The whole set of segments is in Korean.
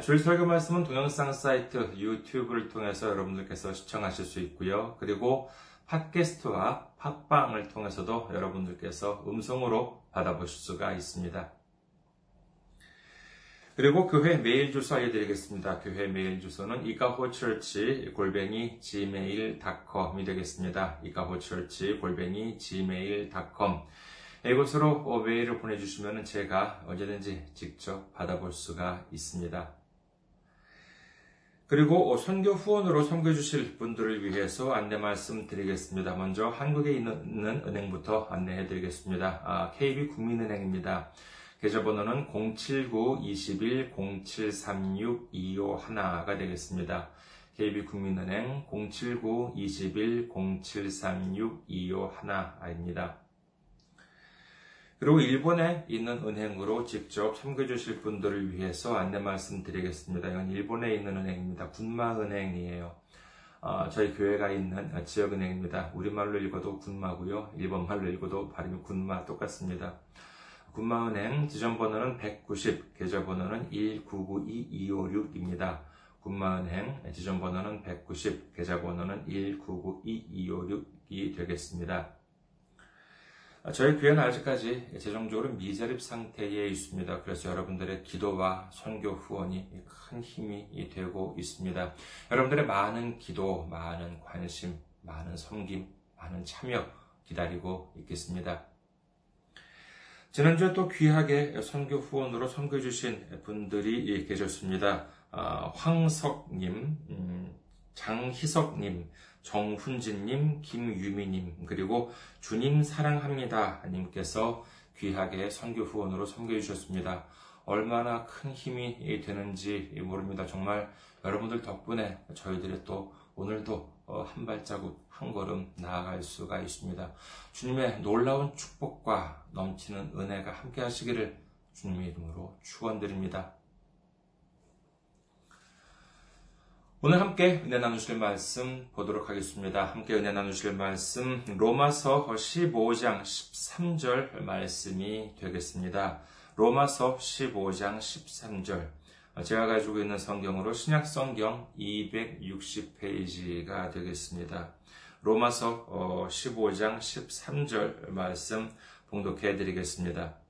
주일 설교 말씀은 동영상 사이트 유튜브를 통해서 여러분들께서 시청하실 수 있고요. 그리고 팟캐스트와 팟빵을 통해서도 여러분들께서 음성으로 받아보실 수가 있습니다. 그리고 교회 메일 주소 알려드리겠습니다. 교회 메일 주소는 이카호처치 골뱅이 gmail.com이 되겠습니다. 이카호처치 골뱅이 gmail.com 이곳으로 메일을 보내주시면 제가 언제든지 직접 받아볼 수가 있습니다. 그리고 선교 후원으로 선교해 주실 분들을 위해서 안내 말씀 드리겠습니다. 먼저 한국에 있는 은행부터 안내해 드리겠습니다. 아, KB 국민은행입니다. 계좌번호는 079-21-0736-251가 되겠습니다. KB국민은행 079-21-0736-251입니다. 그리고 일본에 있는 은행으로 직접 섬겨 주실 분들을 위해서 안내 말씀드리겠습니다. 이건 일본에 있는 은행입니다. 군마은행이에요. 어, 저희 교회가 있는 지역은행입니다. 우리말로 읽어도 군마고요. 일본말로 읽어도 발음이 군마 똑같습니다. 군마은행 지점번호는 190, 계좌번호는 1992256입니다. 군마은행 지점번호는 190, 계좌번호는 1992256이 되겠습니다. 저희 교회는 아직까지 재정적으로 미자립 상태에 있습니다. 그래서 여러분들의 기도와 선교 후원이 큰 힘이 되고 있습니다. 여러분들의 많은 기도, 많은 관심, 많은 섬김, 많은 참여 기다리고 있겠습니다. 지난주에 또 귀하게 선교 후원으로 섬겨주신 분들이 계셨습니다. 황석님, 음, 장희석님, 정훈진님, 김유미님, 그리고 주님 사랑합니다. 님께서 귀하게 선교 후원으로 섬겨주셨습니다. 얼마나 큰 힘이 되는지 모릅니다. 정말 여러분들 덕분에 저희들이 또 오늘도 한 발자국 한 걸음 나아갈 수가 있습니다. 주님의 놀라운 축복과 넘치는 은혜가 함께 하시기를 주님의 이름으로 축원드립니다. 오늘 함께 은혜 나누실 말씀 보도록 하겠습니다. 함께 은혜 나누실 말씀 로마서 15장 13절 말씀이 되겠습니다. 로마서 15장 13절 제가 가지고 있는 성경으로 신약 성경 260페이지가 되겠습니다. 로마서 15장 13절 말씀 봉독해 드리겠습니다.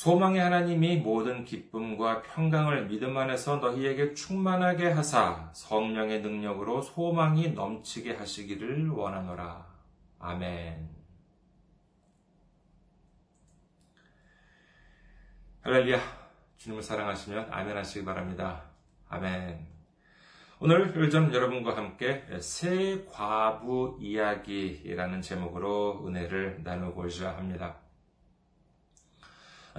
소망의 하나님이 모든 기쁨과 평강을 믿음 안에서 너희에게 충만하게 하사 성령의 능력으로 소망이 넘치게 하시기를 원하노라. 아멘. 할렐루야. 주님을 사랑하시면 아멘 하시기 바랍니다. 아멘. 오늘 좀 여러분과 함께 새 과부 이야기라는 제목으로 은혜를 나누고자 합니다.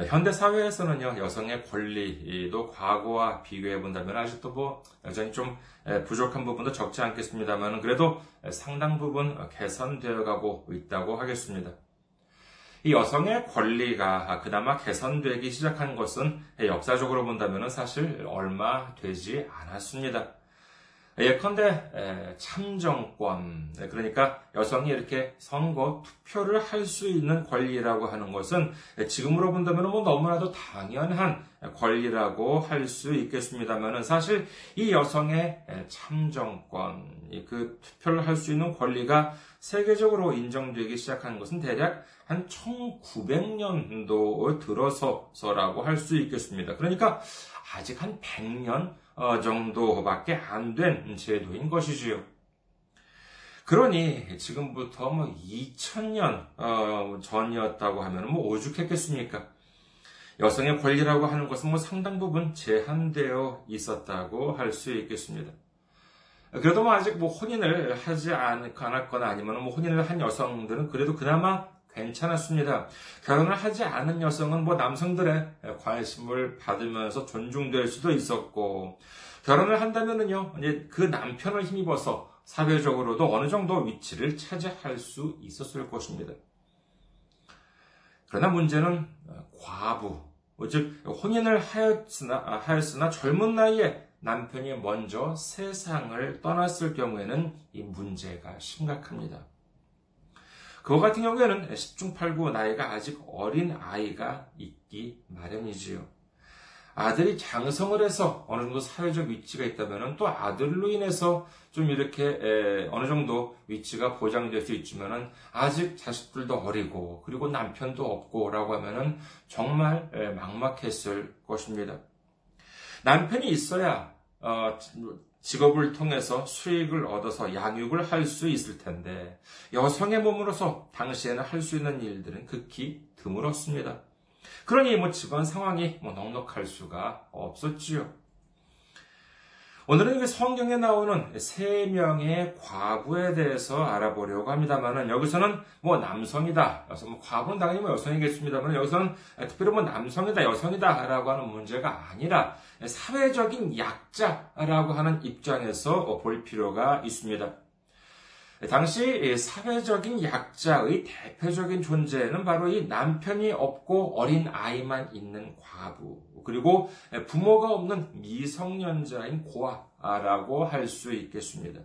현대 사회에서는요, 여성의 권리도 과거와 비교해 본다면 아직도 뭐 여전히 좀 부족한 부분도 적지 않겠습니다만 그래도 상당 부분 개선되어 가고 있다고 하겠습니다. 이 여성의 권리가 그나마 개선되기 시작한 것은 역사적으로 본다면 사실 얼마 되지 않았습니다. 예컨대 참정권, 그러니까 여성이 이렇게 선거 투표를 할 수 있는 권리라고 하는 것은 지금으로 본다면 뭐 너무나도 당연한 권리라고 할 수 있겠습니다만은 사실 이 여성의 참정권, 그 투표를 할 수 있는 권리가 세계적으로 인정되기 시작한 것은 대략 한 1900년도 들어서라고 할 수 있겠습니다. 그러니까 아직 한 100년 정도밖에 안 된 제도인 것이지요. 그러니 지금부터 뭐 2000년 전이었다고 하면 뭐 오죽했겠습니까? 여성의 권리라고 하는 것은 뭐 상당 부분 제한되어 있었다고 할 수 있겠습니다. 그래도 뭐 아직 뭐 혼인을 하지 않았거나 아니면 뭐 혼인을 한 여성들은 그래도 그나마 괜찮았습니다. 결혼을 하지 않은 여성은 뭐 남성들의 관심을 받으면서 존중될 수도 있었고, 결혼을 한다면은요, 이제 그 남편을 힘입어서 사회적으로도 어느 정도 위치를 차지할 수 있었을 것입니다. 그러나 문제는 과부, 즉 혼인을 하였으나, 하였으나 젊은 나이에 남편이 먼저 세상을 떠났을 경우에는 이 문제가 심각합니다. 그와 같은 경우에는 10중 8구 나이가 아직 어린 아이가 있기 마련이지요. 아들이 장성을 해서 어느 정도 사회적 위치가 있다면 또 아들로 인해서 좀 이렇게 어느 정도 위치가 보장될 수 있지만은 아직 자식들도 어리고 그리고 남편도 없고라고 하면은 정말 막막했을 것입니다. 남편이 있어야 어, 직업을 통해서 수익을 얻어서 양육을 할 수 있을 텐데 여성의 몸으로서 당시에는 할 수 있는 일들은 극히 드물었습니다. 그러니 뭐 집안 상황이 뭐 넉넉할 수가 없었지요. 오늘은 성경에 나오는 세 명의 과부에 대해서 알아보려고 합니다만은 여기서는 뭐 남성이다. 여기서 뭐 과부는 당연히 뭐 여성이겠습니다만 여기서는 특별히 뭐 남성이다, 여성이다라고 하는 문제가 아니라 사회적인 약자라고 하는 입장에서 볼 필요가 있습니다. 당시 사회적인 약자의 대표적인 존재는 바로 이 남편이 없고 어린 아이만 있는 과부, 그리고 부모가 없는 미성년자인 고아라고 할 수 있겠습니다.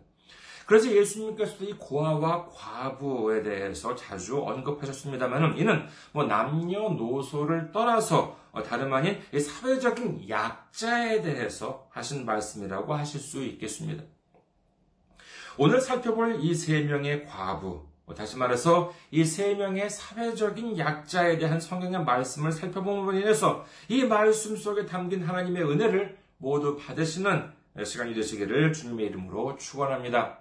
그래서 예수님께서도 이 고아와 과부에 대해서 자주 언급하셨습니다만, 이는 뭐 남녀노소를 떠나서 다름 아닌 사회적인 약자에 대해서 하신 말씀이라고 하실 수 있겠습니다. 오늘 살펴볼 이 세 명의 과부, 뭐 다시 말해서 이 세 명의 사회적인 약자에 대한 성경의 말씀을 살펴봄으로 인해서 이 말씀 속에 담긴 하나님의 은혜를 모두 받으시는 시간이 되시기를 주님의 이름으로 축원합니다.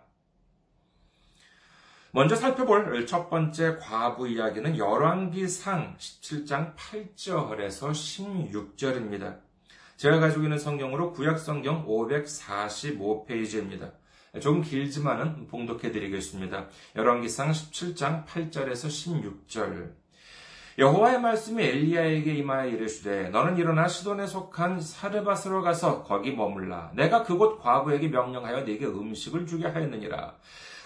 먼저 살펴볼 첫 번째 과부 이야기는 열왕기상 17장 8절에서 16절입니다. 제가 가지고 있는 성경으로 구약 성경 545페이지입니다. 조금 길지만은 봉독해 드리겠습니다. 열왕기상 17장 8절에서 16절. 여호와의 말씀이 엘리야에게 임하여 이르시되 너는 일어나 시돈에 속한 사르밧으로 가서 거기 머물라 내가 그곳 과부에게 명령하여 네게 음식을 주게 하였느니라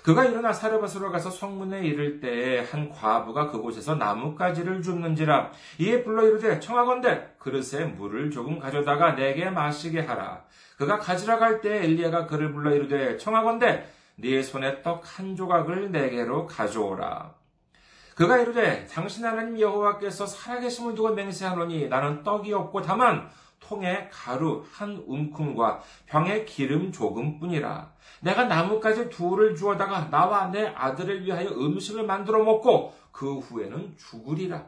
그가 일어나 사르밧으로 가서 성문에 이를 때에 한 과부가 그곳에서 나뭇가지를 줍는지라 이에 불러 이르되 청하건대 그릇에 물을 조금 가져다가 내게 마시게 하라 그가 가지러 갈 때 엘리야가 그를 불러 이르되 청하건대 네 손에 떡 한 조각을 내게로 가져오라. 그가 이르되 당신 하나님 여호와께서 살아계심을 두고 맹세하노니 나는 떡이 없고 다만 통에 가루 한 움큼과 병에 기름 조금뿐이라. 내가 나뭇가지 둘을 주어다가 나와 내 아들을 위하여 음식을 만들어 먹고 그 후에는 죽으리라.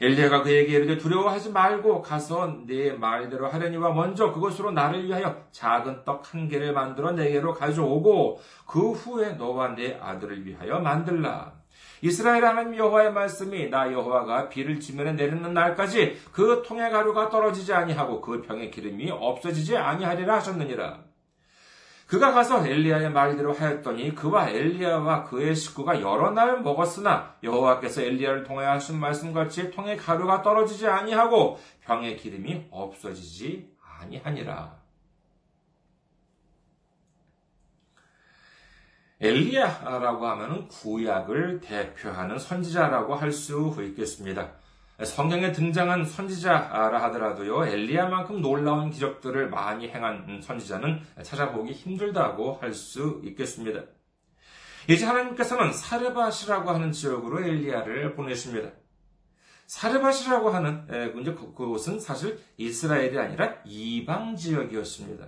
엘리야가 그에게 이르되 두려워하지 말고 가서 네 말대로 하려니와 먼저 그것으로 나를 위하여 작은 떡 한 개를 만들어 내게로 가져오고 그 후에 너와 네 아들을 위하여 만들라. 이스라엘 하나님 여호와의 말씀이 나 여호와가 비를 지면에 내리는 날까지 그 통의 가루가 떨어지지 아니하고 그 병의 기름이 없어지지 아니하리라 하셨느니라. 그가 가서 엘리야의 말대로 하였더니 그와 엘리야와 그의 식구가 여러 날 먹었으나 여호와께서 엘리야를 통하여 하신 말씀같이 통에 가루가 떨어지지 아니하고 병의 기름이 없어지지 아니하니라. 엘리야라고 하면 구약을 대표하는 선지자라고 할 수 있겠습니다. 성경에 등장한 선지자라 하더라도요, 엘리야만큼 놀라운 기적들을 많이 행한 선지자는 찾아보기 힘들다고 할 수 있겠습니다. 이제 하나님께서는 사르밧이라고 하는 지역으로 엘리야를 보내십니다. 사르밧이라고 하는 이제 그, 그곳은 사실 이스라엘이 아니라 이방 지역이었습니다.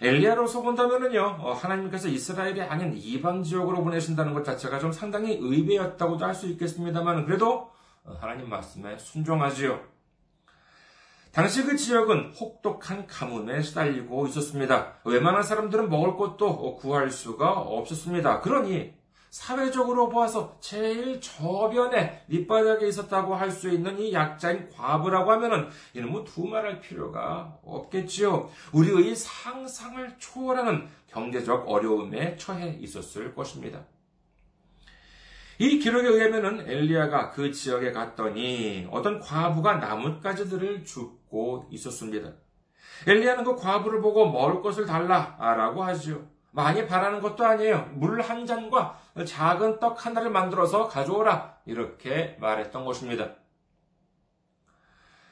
엘리야로서 본다면은요, 어, 하나님께서 이스라엘이 아닌 이방 지역으로 보내신다는 것 자체가 좀 상당히 의외였다고도 할 수 있겠습니다만, 그래도 어, 하나님 말씀에 순종하지요. 당시 그 지역은 혹독한 가뭄에 시달리고 있었습니다. 웬만한 사람들은 먹을 것도 구할 수가 없었습니다. 그러니 사회적으로 보아서 제일 저변에 밑바닥에 있었다고 할 수 있는 이 약자인 과부라고 하면은 이는 뭐 두말할 필요가 없겠지요. 우리의 상상을 초월하는 경제적 어려움에 처해 있었을 것입니다. 이 기록에 의하면은 엘리야가 그 지역에 갔더니 어떤 과부가 나뭇가지들을 줍고 있었습니다. 엘리야는 그 과부를 보고 먹을 것을 달라라고 하지요. 많이 바라는 것도 아니에요. 물 한 잔과 작은 떡 하나를 만들어서 가져오라. 이렇게 말했던 것입니다.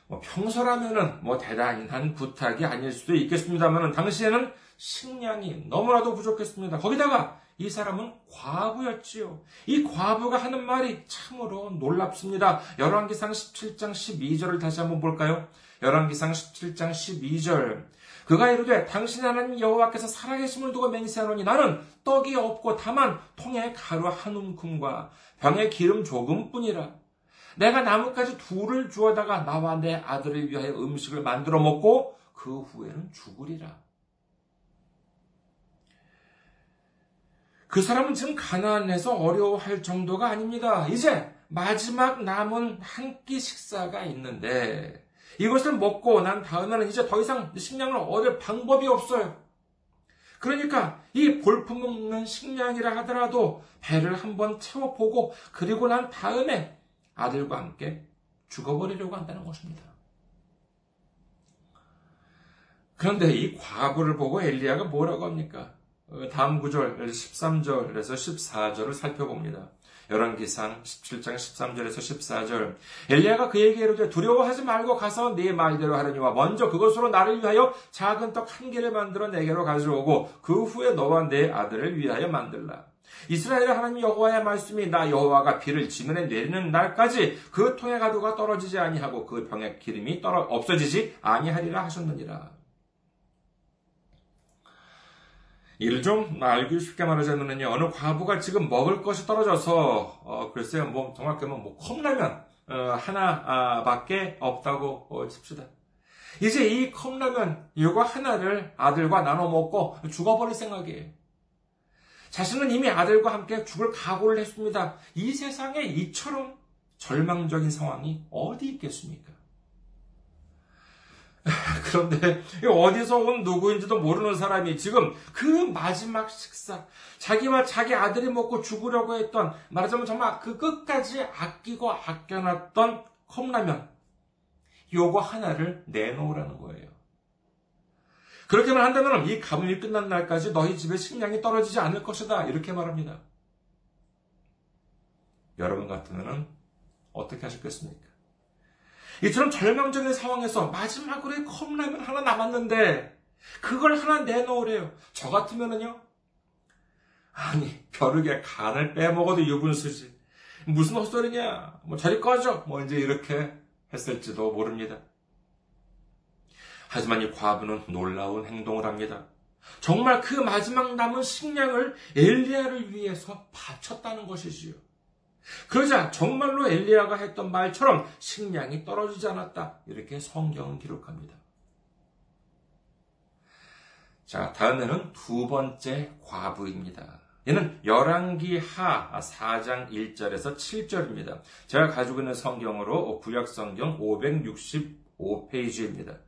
뭐 평소라면은 뭐 대단한 부탁이 아닐 수도 있겠습니다만 당시에는 식량이 너무나도 부족했습니다. 거기다가 이 사람은 과부였지요. 이 과부가 하는 말이 참으로 놀랍습니다. 열왕기상 17장 12절을 다시 한번 볼까요? 열왕기상 17장 12절. 그가 이르되 당신 하나님 여호와께서 살아계심을 두고 맹세하노니 나는 떡이 없고 다만 통에 가루 한 움큼과 병에 기름 조금뿐이라. 내가 나뭇가지 둘을 주어다가 나와 내 아들을 위하여 음식을 만들어 먹고 그 후에는 죽으리라. 그 사람은 지금 가난해서 어려워할 정도가 아닙니다. 이제 마지막 남은 한 끼 식사가 있는데 이것을 먹고 난 다음에는 이제 더 이상 식량을 얻을 방법이 없어요. 그러니까 이 볼품없는 식량이라 하더라도 배를 한번 채워보고 그리고 난 다음에 아들과 함께 죽어버리려고 한다는 것입니다. 그런데 이 과부를 보고 엘리야가 뭐라고 합니까? 어, 다음 구절 13절에서 14절을 살펴봅니다. 열왕기상 17장 13절에서 14절 엘리야가 그에게 이르되 두려워하지 말고 가서 네 말대로 하려니와 먼저 그것으로 나를 위하여 작은 떡 한 개를 만들어 내게로 가져오고 그 후에 너와 내 아들을 위하여 만들라. 이스라엘 하나님 여호와의 말씀이 나 여호와가 비를 지면에 내리는 날까지 그 통의 가도가 떨어지지 아니하고 그 병의 기름이 떨어 없어지지 아니하리라 하셨느니라. 이를 좀 알기 쉽게 말하자면요. 어느 과부가 지금 먹을 것이 떨어져서, 어, 글쎄요, 뭐, 정확하면 뭐, 컵라면, 어, 하나밖에 없다고 어, 칩시다. 이제 이 컵라면, 이거 하나를 아들과 나눠 먹고 죽어버릴 생각이에요. 자신은 이미 아들과 함께 죽을 각오를 했습니다. 이 세상에 이처럼 절망적인 상황이 어디 있겠습니까? 그런데 어디서 온 누구인지도 모르는 사람이 지금 그 마지막 식사, 자기와 자기 아들이 먹고 죽으려고 했던, 말하자면 정말 그 끝까지 아끼고 아껴놨던 컵라면, 요거 하나를 내놓으라는 거예요. 그렇게만 한다면 이 가뭄이 끝난 날까지 너희 집에 식량이 떨어지지 않을 것이다. 이렇게 말합니다. 여러분 같으면 어떻게 하셨겠습니까? 이처럼 절망적인 상황에서 마지막으로 컵라면 하나 남았는데 그걸 하나 내놓으래요. 저 같으면은요. 아니 벼룩에 간을 빼먹어도 유분수지. 무슨 헛소리냐. 뭐 저리 꺼져. 뭐 이제 이렇게 했을지도 모릅니다. 하지만 이 과부는 놀라운 행동을 합니다. 정말 그 마지막 남은 식량을 엘리야를 위해서 바쳤다는 것이지요. 그러자 정말로 엘리야가 했던 말처럼 식량이 떨어지지 않았다. 이렇게 성경은 기록합니다. 자, 다음에는 두 번째 과부입니다. 얘는 열왕기 하 4장 1절에서 7절입니다. 제가 가지고 있는 성경으로 구약 성경 565페이지입니다.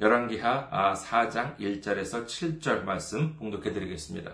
열왕기하 4장 1절에서 7절 말씀 봉독해 드리겠습니다.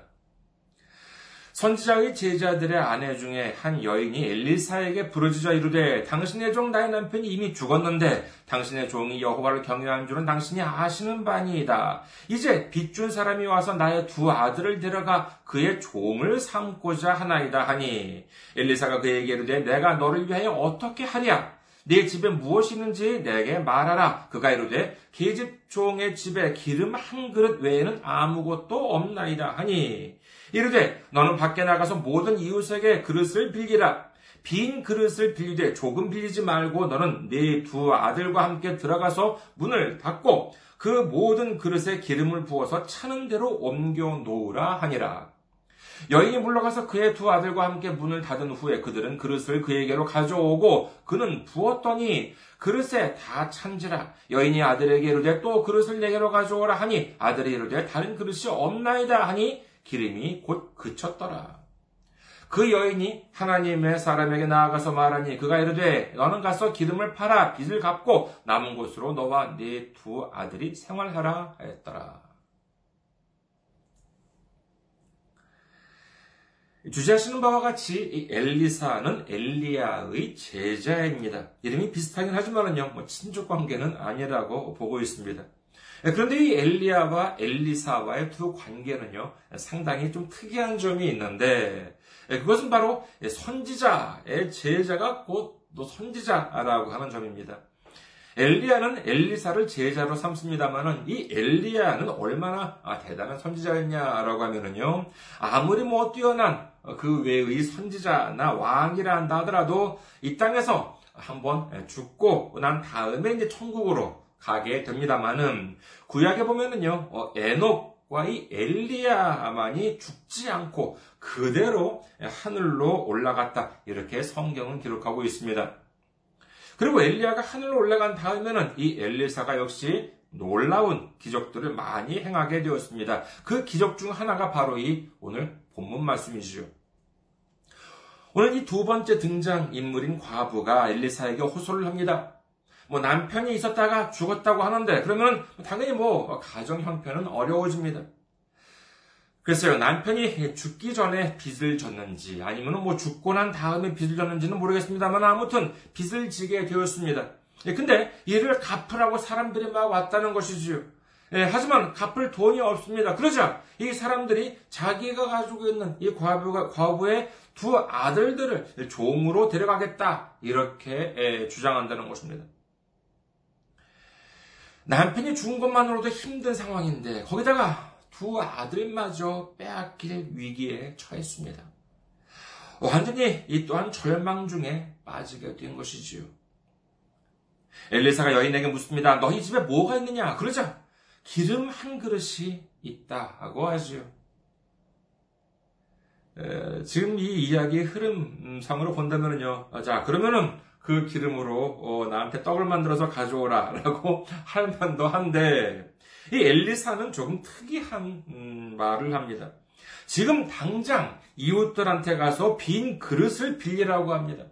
선지자의 제자들의 아내 중에 한 여인이 엘리사에게 부르짖어 이르되 당신의 종 나의 남편이 이미 죽었는데 당신의 종이 여호와를 경외한 줄은 당신이 아시는 바니이다. 이제 빚준 사람이 와서 나의 두 아들을 데려가 그의 종을 삼고자 하나이다 하니 엘리사가 그에게 이르되 내가 너를 위하여 어떻게 하랴 네 집에 무엇이 있는지 내게 말하라. 그가 이르되 계집 종의 집에 기름 한 그릇 외에는 아무것도 없나이다 하니 이르되 너는 밖에 나가서 모든 이웃에게 그릇을 빌리라. 빈 그릇을 빌리되 조금 빌리지 말고 너는 네 두 아들과 함께 들어가서 문을 닫고 그 모든 그릇에 기름을 부어서 차는 대로 옮겨 놓으라 하니라. 여인이 물러가서 그의 두 아들과 함께 문을 닫은 후에 그들은 그릇을 그에게로 가져오고 그는 부었더니 그릇에 다 찬지라 여인이 아들에게 이르되 또 그릇을 내게로 가져오라 하니 아들이 이르되 다른 그릇이 없나이다 하니 기름이 곧 그쳤더라. 그 여인이 하나님의 사람에게 나아가서 말하니 그가 이르되 너는 가서 기름을 팔아 빚을 갚고 남은 곳으로 너와 네 두 아들이 생활하라 하였더라. 주제하시는 바와 같이 엘리사는 엘리야의 제자입니다. 이름이 비슷하긴 하지만은요, 뭐 친족 관계는 아니라고 보고 있습니다. 그런데 이 엘리야와 엘리사와의 두 관계는요, 상당히 좀 특이한 점이 있는데, 그것은 바로 선지자의 제자가 곧 또 선지자라고 하는 점입니다. 엘리야는 엘리사를 제자로 삼습니다만은 이 엘리야는 얼마나 아, 대단한 선지자였냐라고 하면은요 아무리 뭐 뛰어난 그 외의 선지자나 왕이라 한다 하더라도 이 땅에서 한번 죽고 난 다음에 이제 천국으로 가게 됩니다만은 구약에 보면은요 어, 에녹과 이 엘리야만이 죽지 않고 그대로 하늘로 올라갔다 이렇게 성경은 기록하고 있습니다. 그리고 엘리야가 하늘로 올라간 다음에는 이 엘리사가 역시 놀라운 기적들을 많이 행하게 되었습니다. 그 기적 중 하나가 바로 이 오늘 본문 말씀이지요. 오늘 이 두 번째 등장 인물인 과부가 엘리사에게 호소를 합니다. 뭐 남편이 있었다가 죽었다고 하는데 그러면 당연히 뭐 가정 형편은 어려워집니다. 글쎄요, 남편이 죽기 전에 빚을 졌는지, 아니면 뭐 죽고 난 다음에 빚을 졌는지는 모르겠습니다만, 아무튼 빚을 지게 되었습니다. 예, 근데 이를 갚으라고 사람들이 막 왔다는 것이지요. 예, 하지만 갚을 돈이 없습니다. 그러자 이 사람들이 자기가 가지고 있는 이 과부가, 과부의 두 아들들을 종으로 데려가겠다. 이렇게 예, 주장한다는 것입니다. 남편이 죽은 것만으로도 힘든 상황인데, 거기다가 두 아들마저 빼앗길 위기에 처했습니다. 완전히 이 또한 절망 중에 빠지게 된 것이지요. 엘리사가 여인에게 묻습니다. 너희 집에 뭐가 있느냐? 그러자 기름 한 그릇이 있다고 하지요. 에, 지금 이 이야기의 흐름상으로 본다면요. 자, 그러면은 그 기름으로 어, 나한테 떡을 만들어서 가져오라 라고 할 만도 한데 이 엘리사는 조금 특이한 음, 말을 합니다. 지금 당장 이웃들한테 가서 빈 그릇을 빌리라고 합니다.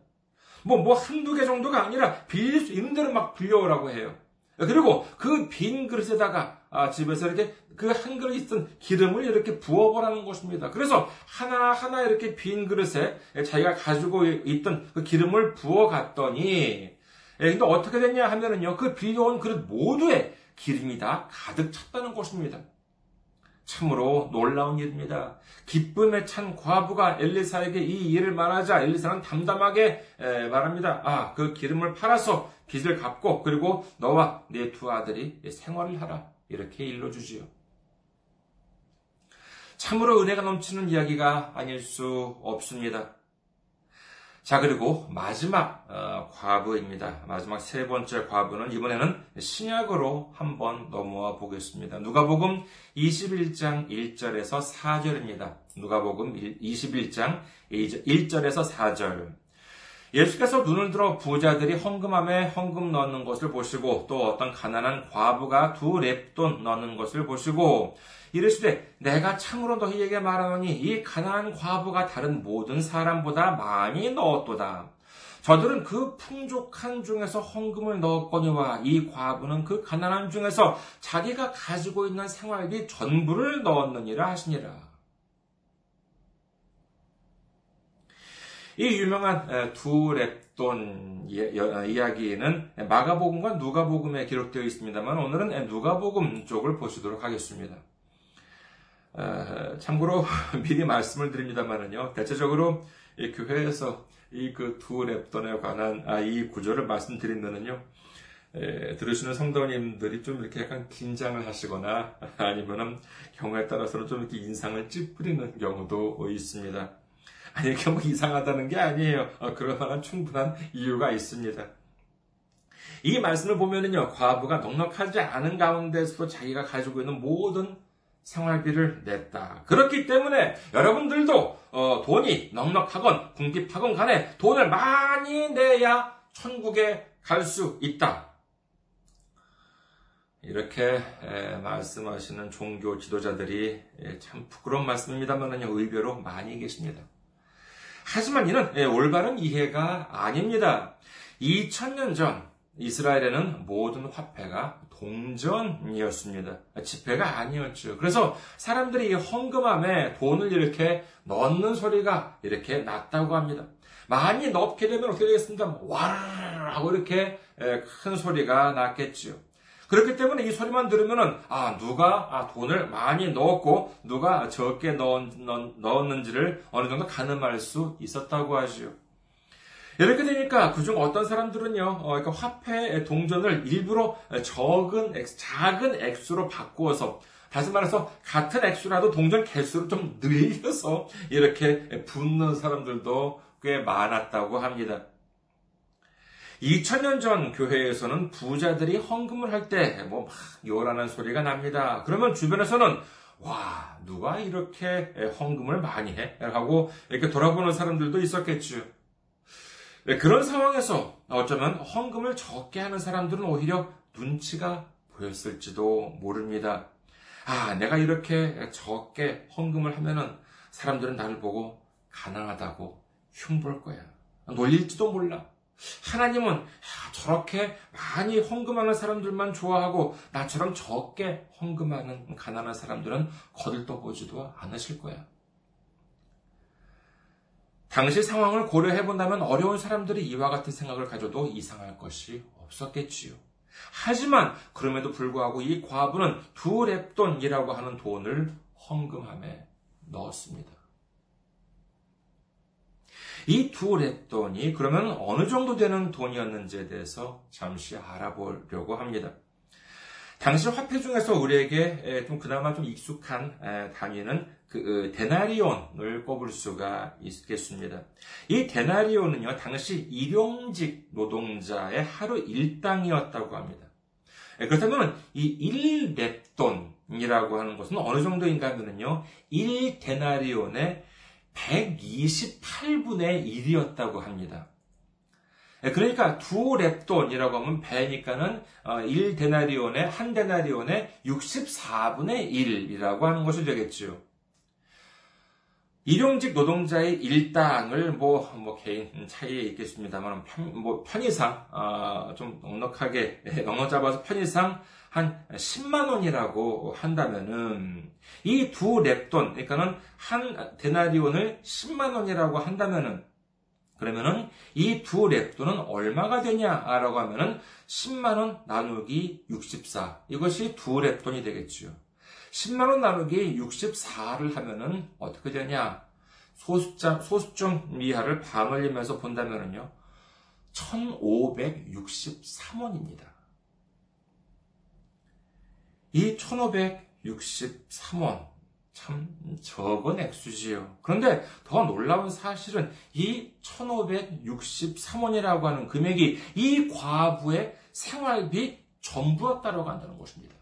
뭐, 뭐, 한두 개 정도가 아니라 빌릴 수 있는 대로 막 빌려오라고 해요. 그리고 그 빈 그릇에다가 아, 집에서 이렇게 그 한 그릇 있던 기름을 이렇게 부어보라는 것입니다. 그래서 하나하나 이렇게 빈 그릇에 자기가 가지고 있던 그 기름을 부어갔더니, 예, 근데 어떻게 됐냐 하면은요, 그 빌려온 그릇 모두에 기름이 다 가득 찼다는 것입니다. 참으로 놀라운 일입니다. 기쁨에 찬 과부가 엘리사에게 이 일을 말하자 엘리사는 담담하게 말합니다. 아, 그 기름을 팔아서 빚을 갚고 그리고 너와 네 두 아들이 생활을 하라. 이렇게 일러주지요. 참으로 은혜가 넘치는 이야기가 아닐 수 없습니다. 자, 그리고 마지막 어, 과부입니다. 마지막 세 번째 과부는 이번에는 신약으로 한번 넘어와 보겠습니다. 누가복음 21장 1절에서 4절입니다. 누가복음 21장 1절에서 4절. 예수께서 눈을 들어 부자들이 헌금함에 헌금 넣는 것을 보시고 또 어떤 가난한 과부가 두 랩돈 넣는 것을 보시고 이르시되 내가 참으로 너희에게 말하노니 이 가난한 과부가 다른 모든 사람보다 많이 넣었도다. 저들은 그 풍족한 중에서 헌금을 넣었거니와 이 과부는 그 가난한 중에서 자기가 가지고 있는 생활비 전부를 넣었느니라 하시니라. 이 유명한 두 랩돈 어, 이야기는 마가복음과 누가복음에 기록되어 있습니다만 오늘은 누가복음 쪽을 보시도록 하겠습니다. 어, 참고로 미리 말씀을 드립니다만은요, 대체적으로 교회에서 이 그 두 랩돈에 관한 아, 이 구조를 말씀드리면은요, 에, 들으시는 성도님들이 좀 이렇게 약간 긴장을 하시거나 아니면은 경우에 따라서는 좀 이렇게 인상을 찌푸리는 경우도 있습니다. 아니, 이게 뭐 이상하다는 게 아니에요. 어, 그럴 만한 충분한 이유가 있습니다. 이 말씀을 보면은요, 과부가 넉넉하지 않은 가운데서도 자기가 가지고 있는 모든 생활비를 냈다. 그렇기 때문에 여러분들도 어, 돈이 넉넉하건 궁핍하건 간에 돈을 많이 내야 천국에 갈 수 있다. 이렇게 에, 말씀하시는 종교 지도자들이 에, 참 부끄러운 말씀입니다만 의외로 많이 계십니다. 하지만 이는 예, 올바른 이해가 아닙니다. 2000년 전 이스라엘에는 모든 화폐가 동전이었습니다. 지폐가 아니었죠. 그래서 사람들이 이 헌금함에 돈을 이렇게 넣는 소리가 이렇게 났다고 합니다. 많이 넣게 되면 어떻게 되겠습니까? 와르르 하고 이렇게 큰 소리가 났겠지요. 그렇기 때문에 이 소리만 들으면은 아 누가 아, 돈을 많이 넣었고 누가 적게 넣었, 는지를 어느 정도 가늠할 수 있었다고 하지요. 이렇게 되니까 그중 어떤 사람들은요, 어, 그러니까 화폐 동전을 일부러 적은 액, 작은 액수로 바꾸어서 다시 말해서 같은 액수라도 동전 개수를 좀 늘려서 이렇게 붓는 사람들도 꽤 많았다고 합니다. 2000년 전 교회에서는 부자들이 헌금을 할 때 뭐 막 요란한 소리가 납니다. 그러면 주변에서는 와 누가 이렇게 헌금을 많이 해? 하고 이렇게 돌아보는 사람들도 있었겠죠. 네, 그런 상황에서 어쩌면 헌금을 적게 하는 사람들은 오히려 눈치가 보였을지도 모릅니다. 아, 내가 이렇게 적게 헌금을 하면은 사람들은 나를 보고 가난하다고 흉볼 거야. 놀릴지도 몰라. 하나님은 저렇게 많이 헌금하는 사람들만 좋아하고 나처럼 적게 헌금하는 가난한 사람들은 거들떠보지도 않으실 거야. 당시 상황을 고려해 본다면 어려운 사람들이 이와 같은 생각을 가져도 이상할 것이 없었겠지요. 하지만 그럼에도 불구하고 이 과부는 두 랩돈이라고 하는 돈을 헌금함에 넣었습니다. 이 두 랩돈이 그러면 어느 정도 되는 돈이었는지에 대해서 잠시 알아보려고 합니다. 당시 화폐 중에서 우리에게 좀 그나마 좀 익숙한 단위는 그 데나리온을 꼽을 수가 있겠습니다. 이 데나리온은요 당시 일용직 노동자의 하루 일당이었다고 합니다. 그렇다면 이 1렙돈이라고 하는 것은 어느 정도인가 하면요 1데나리온의 128분의 1이었다고 합니다. 예, 그러니까 두 랩돈이라고 하면 배니까는 1데나리온의 어, 한 데나리온의 64분의 1이라고 하는 것이 되겠죠. 일용직 노동자의 일당을 뭐, 뭐 개인 차이에 있겠습니다만 편, 뭐 편의상 어, 좀 넉넉하게 넉넉 잡아서 편의상 한 10만 원이라고 한다면은 이 두 랩돈 그러니까는 한 데나리온을 10만 원이라고 한다면은 그러면은 이 두 랩돈은 얼마가 되냐라고 하면은 10만 원 나누기 64. 이것이 두 랩돈이 되겠지요. 10만 원 나누기 64를 하면은 어떻게 되냐? 소수점, 소수점 미하를 반올리면서 본다면은요. 1563원입니다. 이 1563원. 참 적은 액수지요. 그런데 더 놀라운 사실은 이 1563원이라고 하는 금액이 이 과부의 생활비 전부였다고 한다는 것입니다.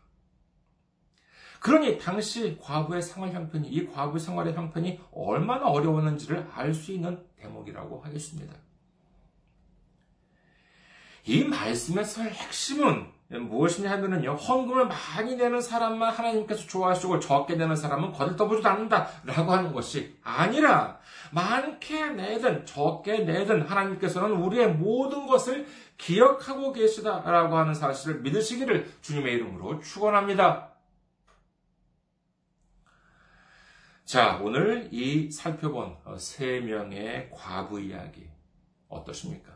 그러니 당시 과부의 생활 형편이, 이 과부의 생활의 형편이 얼마나 어려웠는지를 알 수 있는 대목이라고 하겠습니다. 이 말씀에서 핵심은 무엇이냐 하면은요, 헌금을 많이 내는 사람만 하나님께서 좋아하시고 적게 내는 사람은 거들떠보지도 않는다. 라고 하는 것이 아니라, 많게 내든 적게 내든 하나님께서는 우리의 모든 것을 기억하고 계시다 라고 하는 사실을 믿으시기를 주님의 이름으로 축원합니다. 자, 오늘 이 살펴본 세 명의 과부 이야기 어떠십니까?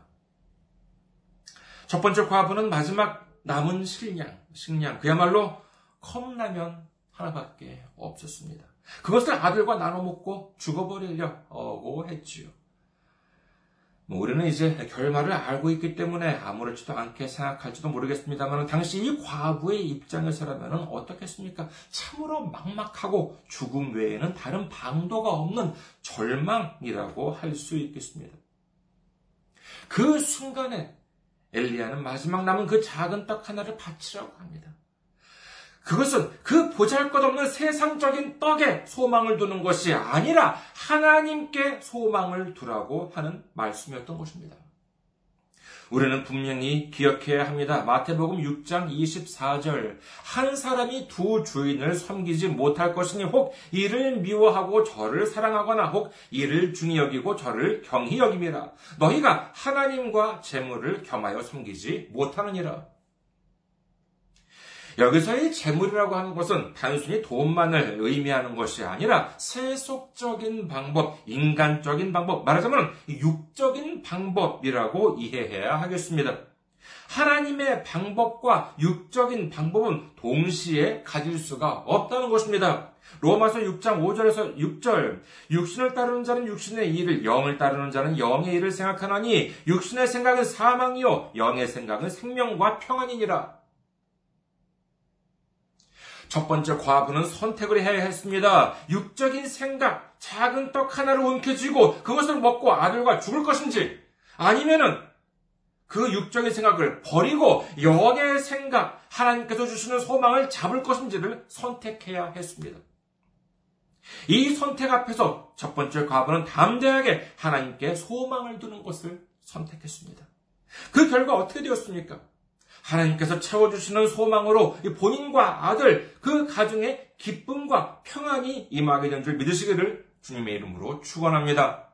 첫 번째 과부는 마지막 남은 식량, 식량, 그야말로 컵라면 하나밖에 없었습니다. 그것을 아들과 나눠 먹고 죽어버리려고 했지요. 뭐 우리는 이제 결말을 알고 있기 때문에 아무렇지도 않게 생각할지도 모르겠습니다만 당시 이 과부의 입장에서라면 어떻겠습니까? 참으로 막막하고 죽음 외에는 다른 방도가 없는 절망이라고 할 수 있겠습니다. 그 순간에 엘리야는 마지막 남은 그 작은 떡 하나를 바치라고 합니다. 그것은 그 보잘 것 없는 세상적인 떡에 소망을 두는 것이 아니라 하나님께 소망을 두라고 하는 말씀이었던 것입니다. 우리는 분명히 기억해야 합니다. 마태복음 6장 24절. 한 사람이 두 주인을 섬기지 못할 것이니 혹 이를 미워하고 저를 사랑하거나 혹 이를 중히 여기고 저를 경히 여김이라. 너희가 하나님과 재물을 겸하여 섬기지 못하느니라. 여기서의 재물이라고 하는 것은 단순히 돈만을 의미하는 것이 아니라 세속적인 방법, 인간적인 방법, 말하자면 육적인 방법이라고 이해해야 하겠습니다. 하나님의 방법과 육적인 방법은 동시에 가질 수가 없다는 것입니다. 로마서 6장 5절에서 6절 육신을 따르는 자는 육신의 일을 영을 따르는 자는 영의 일을 생각하나니 육신의 생각은 사망이요 영의 생각은 생명과 평안이니라. 첫 번째 과부는 선택을 해야 했습니다. 육적인 생각, 작은 떡 하나를 움켜쥐고 그것을 먹고 아들과 죽을 것인지, 아니면은 그 육적인 생각을 버리고 영의 생각, 하나님께서 주시는 소망을 잡을 것인지를 선택해야 했습니다. 이 선택 앞에서 첫 번째 과부는 담대하게 하나님께 소망을 두는 것을 선택했습니다. 그 결과 어떻게 되었습니까? 하나님께서 채워주시는 소망으로 본인과 아들, 그 가정에 기쁨과 평안이 임하게 된 줄 믿으시기를 주님의 이름으로 축원합니다.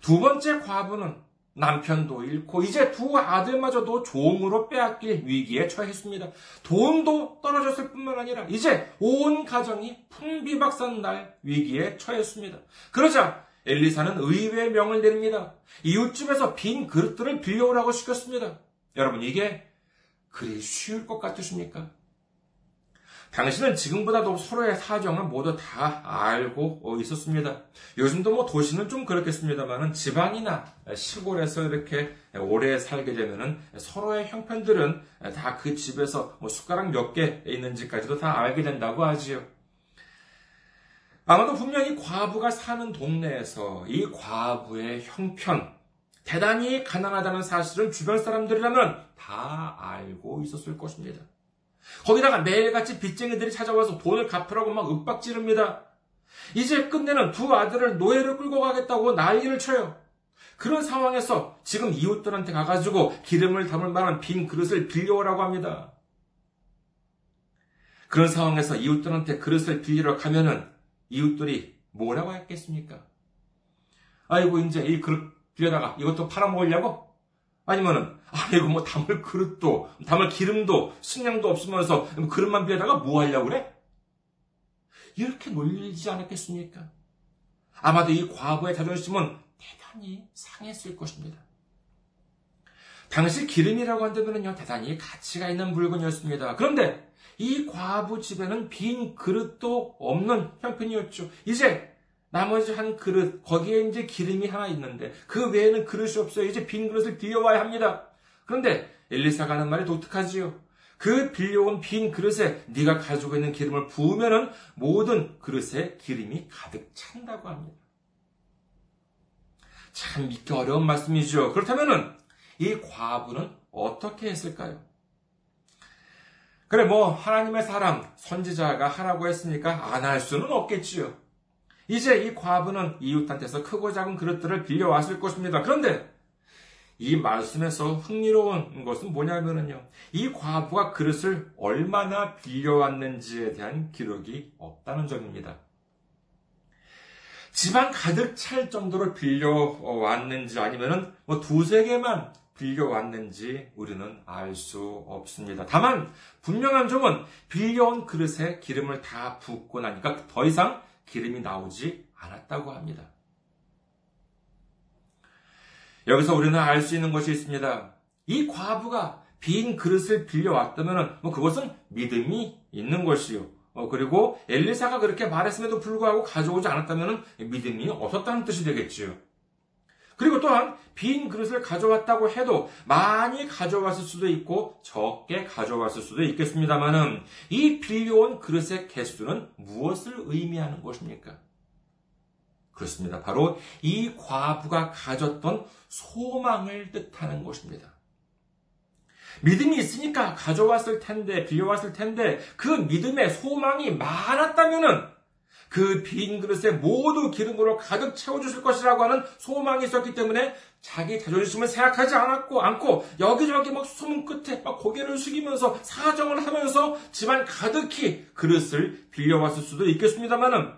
두 번째 과부는 남편도 잃고 이제 두 아들마저도 종으로 빼앗길 위기에 처했습니다. 돈도 떨어졌을 뿐만 아니라 이제 온 가정이 풍비박산 날 위기에 처했습니다. 그러자 엘리사는 의외의 명을 내립니다. 이웃집에서 빈 그릇들을 빌려오라고 시켰습니다. 여러분, 이게 그리 쉬울 것 같으십니까? 당신은 지금보다도 서로의 사정을 모두 다 알고 있었습니다. 요즘도 뭐 도시는 좀 그렇겠습니다만은 지방이나 시골에서 이렇게 오래 살게 되면은 서로의 형편들은 다 그 집에서 뭐 숟가락 몇 개 있는지까지도 다 알게 된다고 하지요. 아마도 분명히 과부가 사는 동네에서 이 과부의 형편, 대단히 가난하다는 사실을 주변 사람들이라면 다 알고 있었을 것입니다. 거기다가 매일같이 빚쟁이들이 찾아와서 돈을 갚으라고 막 윽박 지릅니다. 이제 끝내는 두 아들을 노예를 끌고 가겠다고 난리를 쳐요. 그런 상황에서 지금 이웃들한테 가가지고 기름을 담을 만한 빈 그릇을 빌려오라고 합니다. 그런 상황에서 이웃들한테 그릇을 빌리러 가면은 이웃들이 뭐라고 했겠습니까? 아이고, 이제 이 그릇 빌려다가 이것도 팔아먹으려고? 아니면은, 아이고, 뭐 담을 그릇도, 담을 기름도, 식량도 없으면서 그릇만 빌려다가 뭐 하려고 그래? 이렇게 놀리지 않았겠습니까? 아마도 이 과부의 자존심은 대단히 상했을 것입니다. 당시 기름이라고 한다면요, 대단히 가치가 있는 물건이었습니다. 그런데 이 과부 집에는 빈 그릇도 없는 형편이었죠. 이제 나머지 한 그릇, 거기에 이제 기름이 하나 있는데 그 외에는 그릇이 없어요. 이제 빈 그릇을 빌려와야 합니다. 그런데 엘리사가 하는 말이 독특하지요. 그 빌려온 빈 그릇에 네가 가지고 있는 기름을 부으면은 모든 그릇에 기름이 가득 찬다고 합니다. 참 믿기 어려운 말씀이죠. 그렇다면은 이 과부는 어떻게 했을까요? 그래, 뭐, 하나님의 사람, 선지자가 하라고 했으니까 안 할 수는 없겠지요. 이제 이 과부는 이웃한테서 크고 작은 그릇들을 빌려왔을 것입니다. 그런데 이 말씀에서 흥미로운 것은 뭐냐면요. 이 과부가 그릇을 얼마나 빌려왔는지에 대한 기록이 없다는 점입니다. 집안 가득 찰 정도로 빌려왔는지 아니면은 뭐 두세 개만 빌려왔는지 우리는 알 수 없습니다. 다만 분명한 점은 빌려온 그릇에 기름을 다 붓고 나니까 더 이상 기름이 나오지 않았다고 합니다. 여기서 우리는 알 수 있는 것이 있습니다. 이 과부가 빈 그릇을 빌려왔다면 뭐 그것은 믿음이 있는 것이요. 어, 그리고 엘리사가 그렇게 말했음에도 불구하고 가져오지 않았다면 믿음이 없었다는 뜻이 되겠지요. 그리고 또한 빈 그릇을 가져왔다고 해도 많이 가져왔을 수도 있고 적게 가져왔을 수도 있겠습니다만은 이 빌려온 그릇의 개수는 무엇을 의미하는 것입니까? 그렇습니다. 바로 이 과부가 가졌던 소망을 뜻하는 것입니다. 믿음이 있으니까 가져왔을 텐데, 빌려왔을 텐데, 그 믿음의 소망이 많았다면은, 그 빈 그릇에 모두 기름으로 가득 채워주실 것이라고 하는 소망이 있었기 때문에 자기 자존심을 생각하지 않았고 않고 여기저기 막 소문 끝에 막 고개를 숙이면서 사정을 하면서 집안 가득히 그릇을 빌려왔을 수도 있겠습니다만은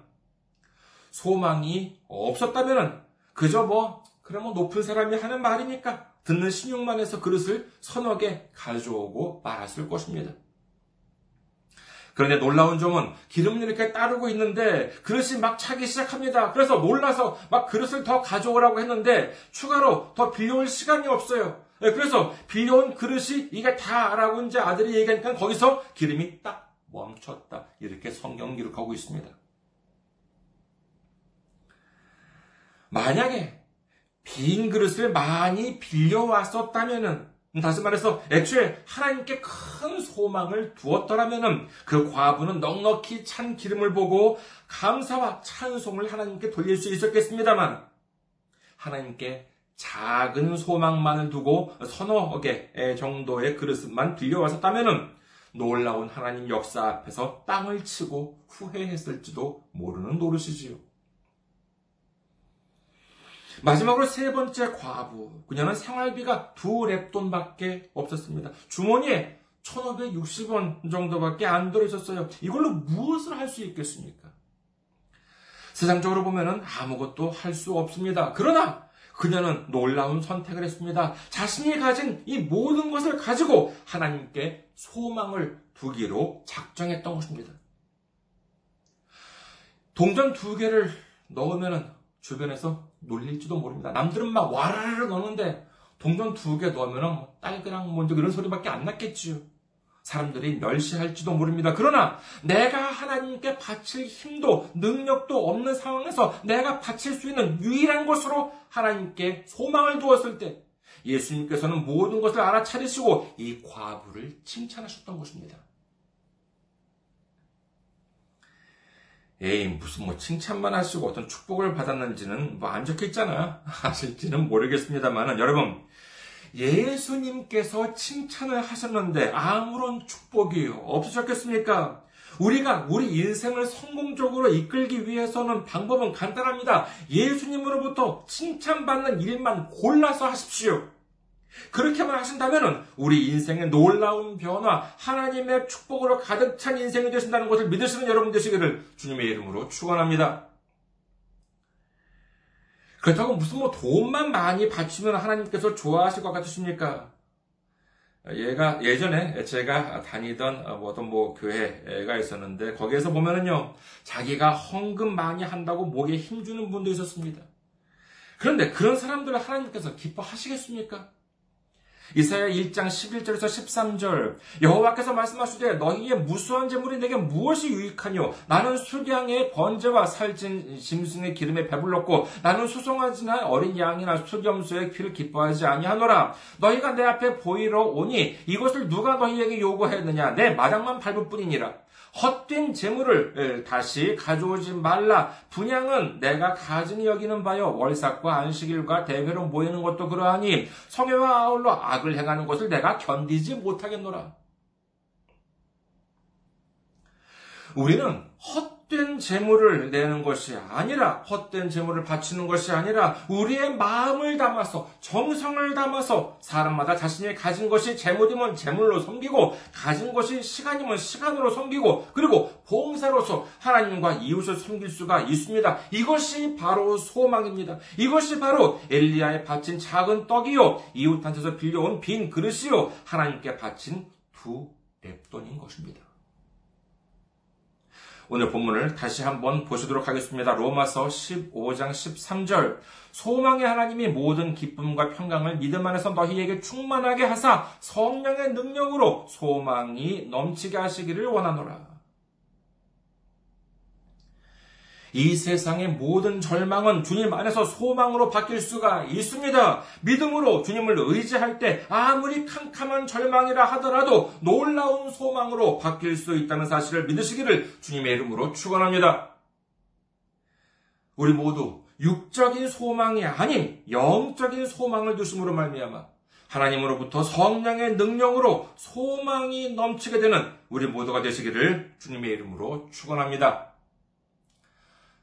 소망이 없었다면은 그저 뭐 그러면 뭐 높은 사람이 하는 말이니까 듣는 신용만 해서 그릇을 서너 개 가져오고 말았을 것입니다. 그런데 놀라운 점은 기름을 이렇게 따르고 있는데 그릇이 막 차기 시작합니다. 그래서 놀라서 막 그릇을 더 가져오라고 했는데 추가로 더 빌려올 시간이 없어요. 네, 그래서 빌려온 그릇이 이게 다 라고 이제 아들이 얘기하니까 거기서 기름이 딱 멈췄다. 이렇게 성경 기록하고 있습니다. 만약에 빈 그릇을 많이 빌려왔었다면은 다시 말해서 애초에 하나님께 큰 소망을 두었더라면 그 과부는 넉넉히 찬 기름을 보고 감사와 찬송을 하나님께 돌릴 수 있었겠습니다만 하나님께 작은 소망만을 두고 서너 개 정도의 그릇만 빌려왔었다면 놀라운 하나님 역사 앞에서 땅을 치고 후회했을지도 모르는 노릇이지요. 마지막으로 세 번째 과부. 그녀는 생활비가 두 랩돈밖에 없었습니다. 주머니에 1560원 정도밖에 안 들어있었어요. 이걸로 무엇을 할 수 있겠습니까? 세상적으로 보면 아무것도 할 수 없습니다. 그러나 그녀는 놀라운 선택을 했습니다. 자신이 가진 이 모든 것을 가지고 하나님께 소망을 두기로 작정했던 것입니다. 동전 두 개를 넣으면 주변에서 놀릴지도 모릅니다. 남들은 막 와라를 넣는데 동전 두 개 넣으면 뭐 딸그랑 먼저 이런 소리밖에 안 났겠지요. 사람들이 멸시할지도 모릅니다. 그러나 내가 하나님께 바칠 힘도 능력도 없는 상황에서 내가 바칠 수 있는 유일한 것으로 하나님께 소망을 두었을 때 예수님께서는 모든 것을 알아차리시고 이 과부를 칭찬하셨던 것입니다. 에이, 무슨 뭐 칭찬만 하시고 어떤 축복을 받았는지는 뭐 안 적혀 있잖아. 아실지는 모르겠습니다만, 여러분, 예수님께서 칭찬을 하셨는데 아무런 축복이 없으셨겠습니까? 우리가 우리 인생을 성공적으로 이끌기 위해서는 방법은 간단합니다. 예수님으로부터 칭찬받는 일만 골라서 하십시오. 그렇게만 하신다면 우리 인생의 놀라운 변화, 하나님의 축복으로 가득 찬 인생이 되신다는 것을 믿으시는 여러분 되시기를 주님의 이름으로 축원합니다. 그렇다고 무슨 뭐 돈만 많이 바치면 하나님께서 좋아하실 것 같으십니까? 얘가 예전에 제가 다니던 어떤 뭐 교회가 있었는데 거기에서 보면은요 자기가 헌금 많이 한다고 목에 힘 주는 분도 있었습니다. 그런데 그런 사람들을 하나님께서 기뻐하시겠습니까? 이사야 1장 11절에서 13절. 여호와께서 말씀하시되 너희의 무수한 재물이 내게 무엇이 유익하뇨? 나는 수량의 번제와 살찐 짐승의 기름에 배불렀고 나는 수송아지나 어린 양이나 수겸수의 귀를 기뻐하지 아니하노라. 너희가 내 앞에 보이러 오니 이것을 누가 너희에게 요구했느냐? 내 마당만 밟을 뿐이니라 헛된 재물을 다시 가져오지 말라. 분양은 내가 가증히 여기는 바요. 월삭과 안식일과 대회로 모이는 것도 그러하니 성회와 아울러 악을 행하는 것을 내가 견디지 못하겠노라. 우리는 헛 헛된 재물을 내는 것이 아니라 헛된 재물을 바치는 것이 아니라 우리의 마음을 담아서 정성을 담아서 사람마다 자신이 가진 것이 재물이면 재물로 섬기고 가진 것이 시간이면 시간으로 섬기고 그리고 봉사로서 하나님과 이웃을 섬길 수가 있습니다. 이것이 바로 소망입니다. 이것이 바로 엘리야에 바친 작은 떡이요 이웃한테서 빌려온 빈 그릇이요 하나님께 바친 두 랩돈인 것입니다. 오늘 본문을 다시 한번 보시도록 하겠습니다. 로마서 15장 13절. 소망의 하나님이 모든 기쁨과 평강을 믿음 안에서 너희에게 충만하게 하사 성령의 능력으로 소망이 넘치게 하시기를 원하노라. 이 세상의 모든 절망은 주님 안에서 소망으로 바뀔 수가 있습니다. 믿음으로 주님을 의지할 때 아무리 캄캄한 절망이라 하더라도 놀라운 소망으로 바뀔 수 있다는 사실을 믿으시기를 주님의 이름으로 축원합니다. 우리 모두 육적인 소망이 아닌 영적인 소망을 두심으로 말미암아 하나님으로부터 성령의 능력으로 소망이 넘치게 되는 우리 모두가 되시기를 주님의 이름으로 축원합니다.